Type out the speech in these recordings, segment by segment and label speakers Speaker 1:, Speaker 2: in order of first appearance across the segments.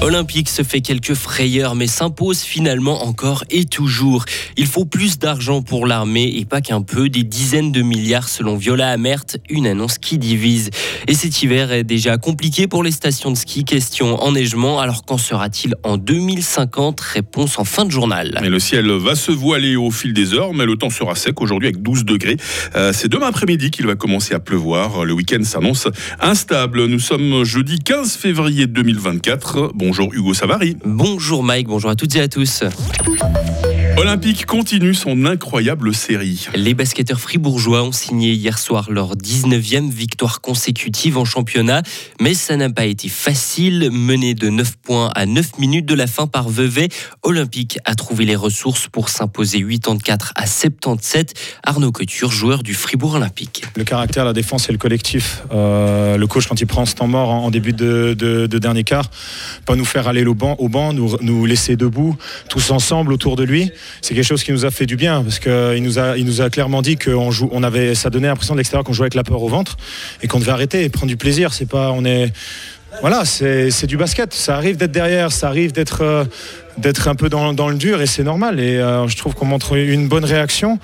Speaker 1: Olympique se fait quelques frayeurs mais s'impose finalement encore et toujours. Il faut plus d'argent pour l'armée et pas qu'un peu, des dizaines de milliards selon Viola Amert, une annonce qui divise. Et cet hiver est déjà compliqué pour les stations de ski. Question enneigement, alors qu'en sera-t-il en 2050 Réponse en fin de journal.
Speaker 2: Mais le ciel va se voiler au fil des heures, mais le temps sera sec aujourd'hui avec 12 degrés. Euh, c'est demain après-midi qu'il va commencer à pleuvoir. Le week-end s'annonce instable. Nous sommes jeudi 15 février 2024. Bon, Bonjour Hugo Savary.
Speaker 1: Bonjour Mike, bonjour à toutes et à tous.
Speaker 2: Olympique continue son incroyable série.
Speaker 1: Les basketteurs fribourgeois ont signé hier soir leur 19e victoire consécutive en championnat, mais ça n'a pas été facile. Mené de 9 points à 9 minutes de la fin par Vevey, Olympique a trouvé les ressources pour s'imposer 84 à 77. Arnaud Couture, joueur du Fribourg Olympique.
Speaker 3: Le caractère, la défense et le collectif. Euh, le coach, quand il prend ce temps mort en, début de, dernier quart, pas nous faire aller au banc, au banc nous, nous laisser debout, tous ensemble autour de lui c'est quelque chose qui nous a fait du bien parce qu'il nous a, il nous a clairement dit qu'on joue, on avait, ça donnait l'impression de l'extérieur qu'on jouait avec la peur au ventre et qu'on devait arrêter et prendre du plaisir. C'est pas, on est, voilà, c'est du basket. Ça arrive d'être derrière, ça arrive d'être euh, un peu dans, le dur et c'est normal. Et euh, je trouve qu'on montre une bonne réaction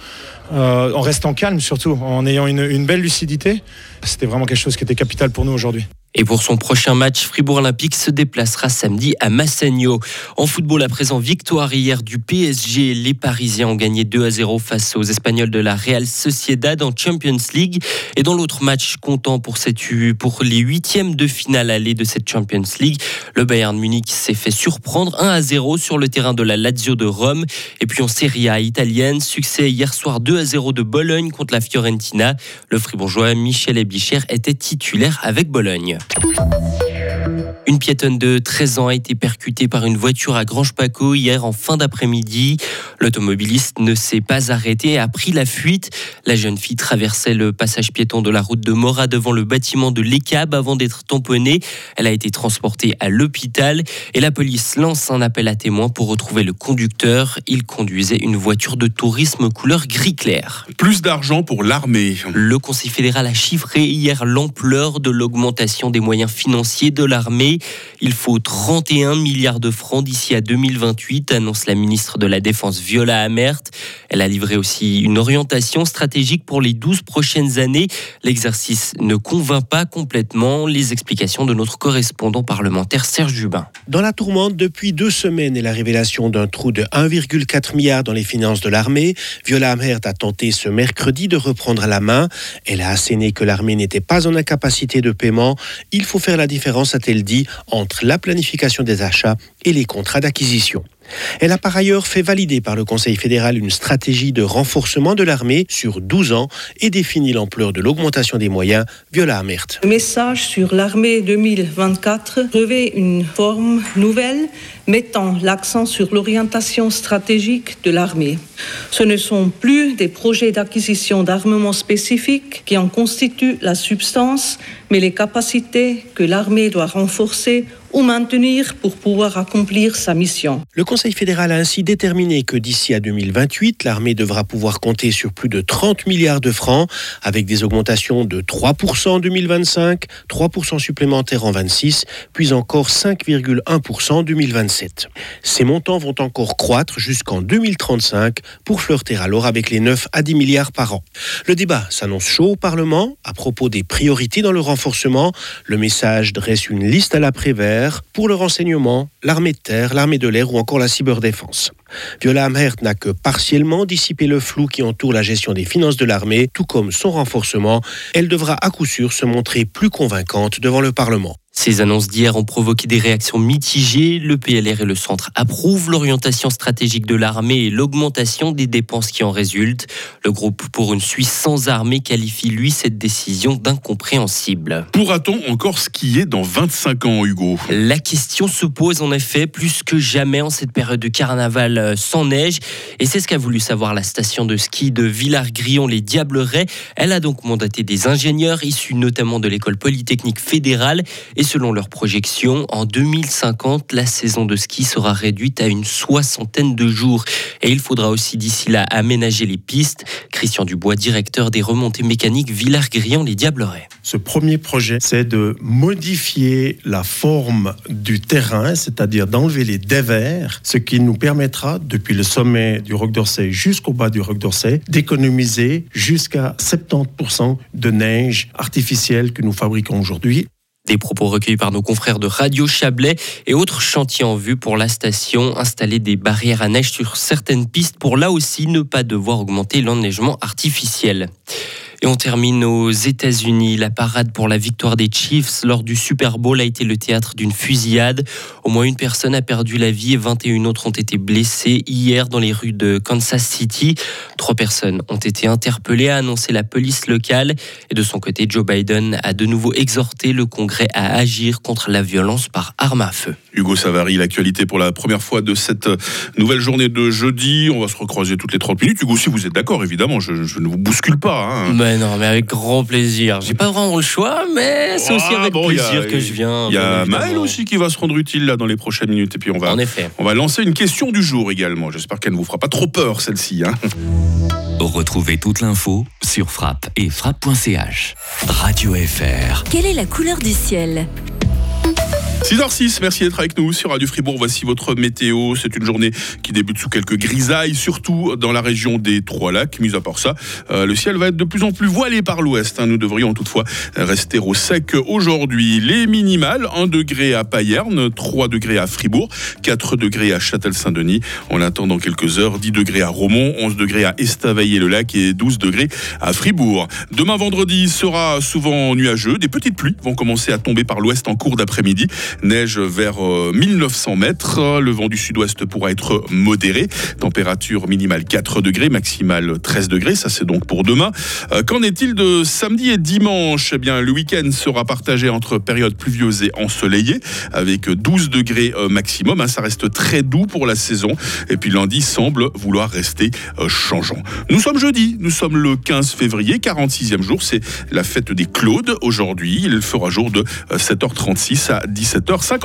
Speaker 3: euh, en restant calme surtout, en ayant une belle lucidité. C'était vraiment quelque chose qui était capital pour nous aujourd'hui.
Speaker 1: Et pour son prochain match, Fribourg Olympique se déplacera samedi à Massagno. En football, à présent, victoire hier du PSG. Les Parisiens ont gagné 2 à 0 face aux Espagnols de la Real Sociedad en Champions League. Et dans l'autre match comptant pour, cette, pour les huitièmes de finale allée de cette Champions League, le Bayern Munich s'est fait surprendre 1 à 0 sur le terrain de la Lazio de Rome. Et puis en Serie A italienne, succès hier soir 2 à 0 de Bologne contre la Fiorentina. Le fribourgeois Michel Ebicher était titulaire avec Bologne. Thank you. Une piétonne de 13 ans a été percutée par une voiture à Grange-Paco hier en fin d'après-midi. L'automobiliste ne s'est pas arrêté et a pris la fuite. La jeune fille traversait le passage piéton de la route de Mora devant le bâtiment de l'ECAB avant d'être tamponnée. Elle a été transportée à l'hôpital et la police lance un appel à témoins pour retrouver le conducteur. Il conduisait une voiture de tourisme couleur gris clair.
Speaker 2: Plus d'argent pour l'armée.
Speaker 1: Le Conseil fédéral a chiffré hier l'ampleur de l'augmentation des moyens financiers de l'armée. Il faut 31 milliards de francs d'ici à 2028, annonce la ministre de la Défense Viola Amert. Elle a livré aussi une orientation stratégique pour les 12 prochaines années. L'exercice ne convainc pas complètement les explications de notre correspondant parlementaire Serge Jubin.
Speaker 4: Dans la tourmente depuis deux semaines et la révélation d'un trou de 1,4 milliard dans les finances de l'armée, Viola Amert a tenté ce mercredi de reprendre la main. Elle a asséné que l'armée n'était pas en incapacité de paiement. Il faut faire la différence, a-t-elle dit, entre la planification des achats et les contrats d'acquisition. Elle a par ailleurs fait valider par le Conseil fédéral une stratégie de renforcement de l'armée sur 12 ans et défini l'ampleur de l'augmentation des moyens. Viola Amert.
Speaker 5: Le message sur l'armée 2024 revêt une forme nouvelle mettant l'accent sur l'orientation stratégique de l'armée. Ce ne sont plus des projets d'acquisition d'armement spécifiques qui en constituent la substance, mais les capacités que l'armée doit renforcer ou maintenir pour pouvoir accomplir sa mission.
Speaker 4: Le Conseil fédéral a ainsi déterminé que d'ici à 2028, l'armée devra pouvoir compter sur plus de 30 milliards de francs, avec des augmentations de 3% en 2025, 3% supplémentaires en 26, puis encore 5,1% en 2027. Ces montants vont encore croître jusqu'en 2035 pour flirter alors avec les 9 à 10 milliards par an. Le débat s'annonce chaud au Parlement à propos des priorités dans le renforcement. Le message dresse une liste à l'après-vert pour le renseignement, l'armée de terre, l'armée de l'air ou encore la cyberdéfense. Viola Amherd n'a que partiellement dissipé le flou qui entoure la gestion des finances de l'armée, tout comme son renforcement. Elle devra à coup sûr se montrer plus convaincante devant le Parlement.
Speaker 1: Ces annonces d'hier ont provoqué des réactions mitigées. Le PLR et le centre approuvent l'orientation stratégique de l'armée et l'augmentation des dépenses qui en résultent. Le groupe pour une Suisse sans armée qualifie, lui, cette décision d'incompréhensible.
Speaker 2: Pourra-t-on encore skier dans 25 ans, Hugo?
Speaker 1: La question se pose en effet plus que jamais en cette période de carnaval euh, sans neige. Et c'est ce qu'a voulu savoir la station de ski de Villars-Grillon, les Diablerets. Elle a donc mandaté des ingénieurs issus notamment de l'école polytechnique fédérale et Et selon leurs projections, en 2050, la saison de ski sera réduite à une soixantaine de jours. Et il faudra aussi d'ici là aménager les pistes. Christian Dubois, directeur des remontées mécaniques Villars-Grillon, les Diablerets.
Speaker 6: Ce premier projet, c'est de modifier la forme du terrain, c'est-à-dire d'enlever les dévers, ce qui nous permettra, depuis le sommet du Roc d'Orsay jusqu'au bas du Roc d'Orsay, d'économiser jusqu'à 70% de neige artificielle que nous fabriquons aujourd'hui.
Speaker 1: Des propos recueillis par nos confrères de Radio Chablais et autres chantiers en vue pour la station. Installer des barrières à neige sur certaines pistes pour là aussi ne pas devoir augmenter l'enneigement artificiel. Et on termine aux États-Unis. La parade pour la victoire des Chiefs lors du Super Bowl a été le théâtre d'une fusillade. Au moins une personne a perdu la vie et 21 autres ont été blessées hier dans les rues de Kansas City. Trois personnes ont été interpellées, a annoncé la police locale. Et de son côté, Joe Biden a de nouveau exhorté le Congrès à agir contre la violence par arme à feu.
Speaker 2: Hugo Savary, l'actualité pour la première fois de cette nouvelle journée de jeudi. On va se recroiser toutes les 30 minutes. Hugo, si vous êtes d'accord, évidemment, je, ne vous bouscule pas.
Speaker 1: Hein. Non, mais avec grand plaisir. J'ai pas vraiment le choix, mais c'est aussi ah, avec plaisir que je viens.
Speaker 2: Il y a Maël aussi qui va se rendre utile là dans les prochaines minutes. Et puis on va,
Speaker 1: en effet.
Speaker 2: on va lancer une question du jour également. J'espère qu'elle ne vous fera pas trop peur celle-ci. Hein.
Speaker 7: Retrouvez toute l'info sur frappe et frappe.ch. Radio FR.
Speaker 8: Quelle est la couleur du ciel?
Speaker 2: 6h06, merci d'être avec nous sur Radio Fribourg. Voici votre météo. C'est une journée qui débute sous quelques grisailles, surtout dans la région des Trois-Lacs. Mis à part ça, euh, le ciel va être de plus en plus voilé par l'ouest. Hein. Nous devrions toutefois rester au sec aujourd'hui. Les minimales, 1 degré à Payerne, 3 degrés à Fribourg, 4 degrés à Châtel-Saint-Denis. On attend dans quelques heures 10 degrés à Romont, 11 degrés à Estavayer-le-Lac et 12 degrés à Fribourg. Demain vendredi sera souvent nuageux. Des petites pluies vont commencer à tomber par l'ouest en cours d'après-midi. Neige vers 1900 euh, mètres. Le vent du sud-ouest pourra être modéré. Température minimale 4 degrés, maximale 13 degrés. Ça, c'est donc pour demain. Euh, qu'en est-il de samedi et dimanche? Eh bien, le week-end sera partagé entre périodes pluvieuses et ensoleillées, avec 12 degrés euh, maximum. Hein. Ça reste très doux pour la saison. Et puis lundi semble vouloir rester changeant. Nous sommes jeudi, nous sommes le 15 février, 46e jour. C'est la fête des Claudes aujourd'hui. Il fera jour de 7h36 à 17h. 50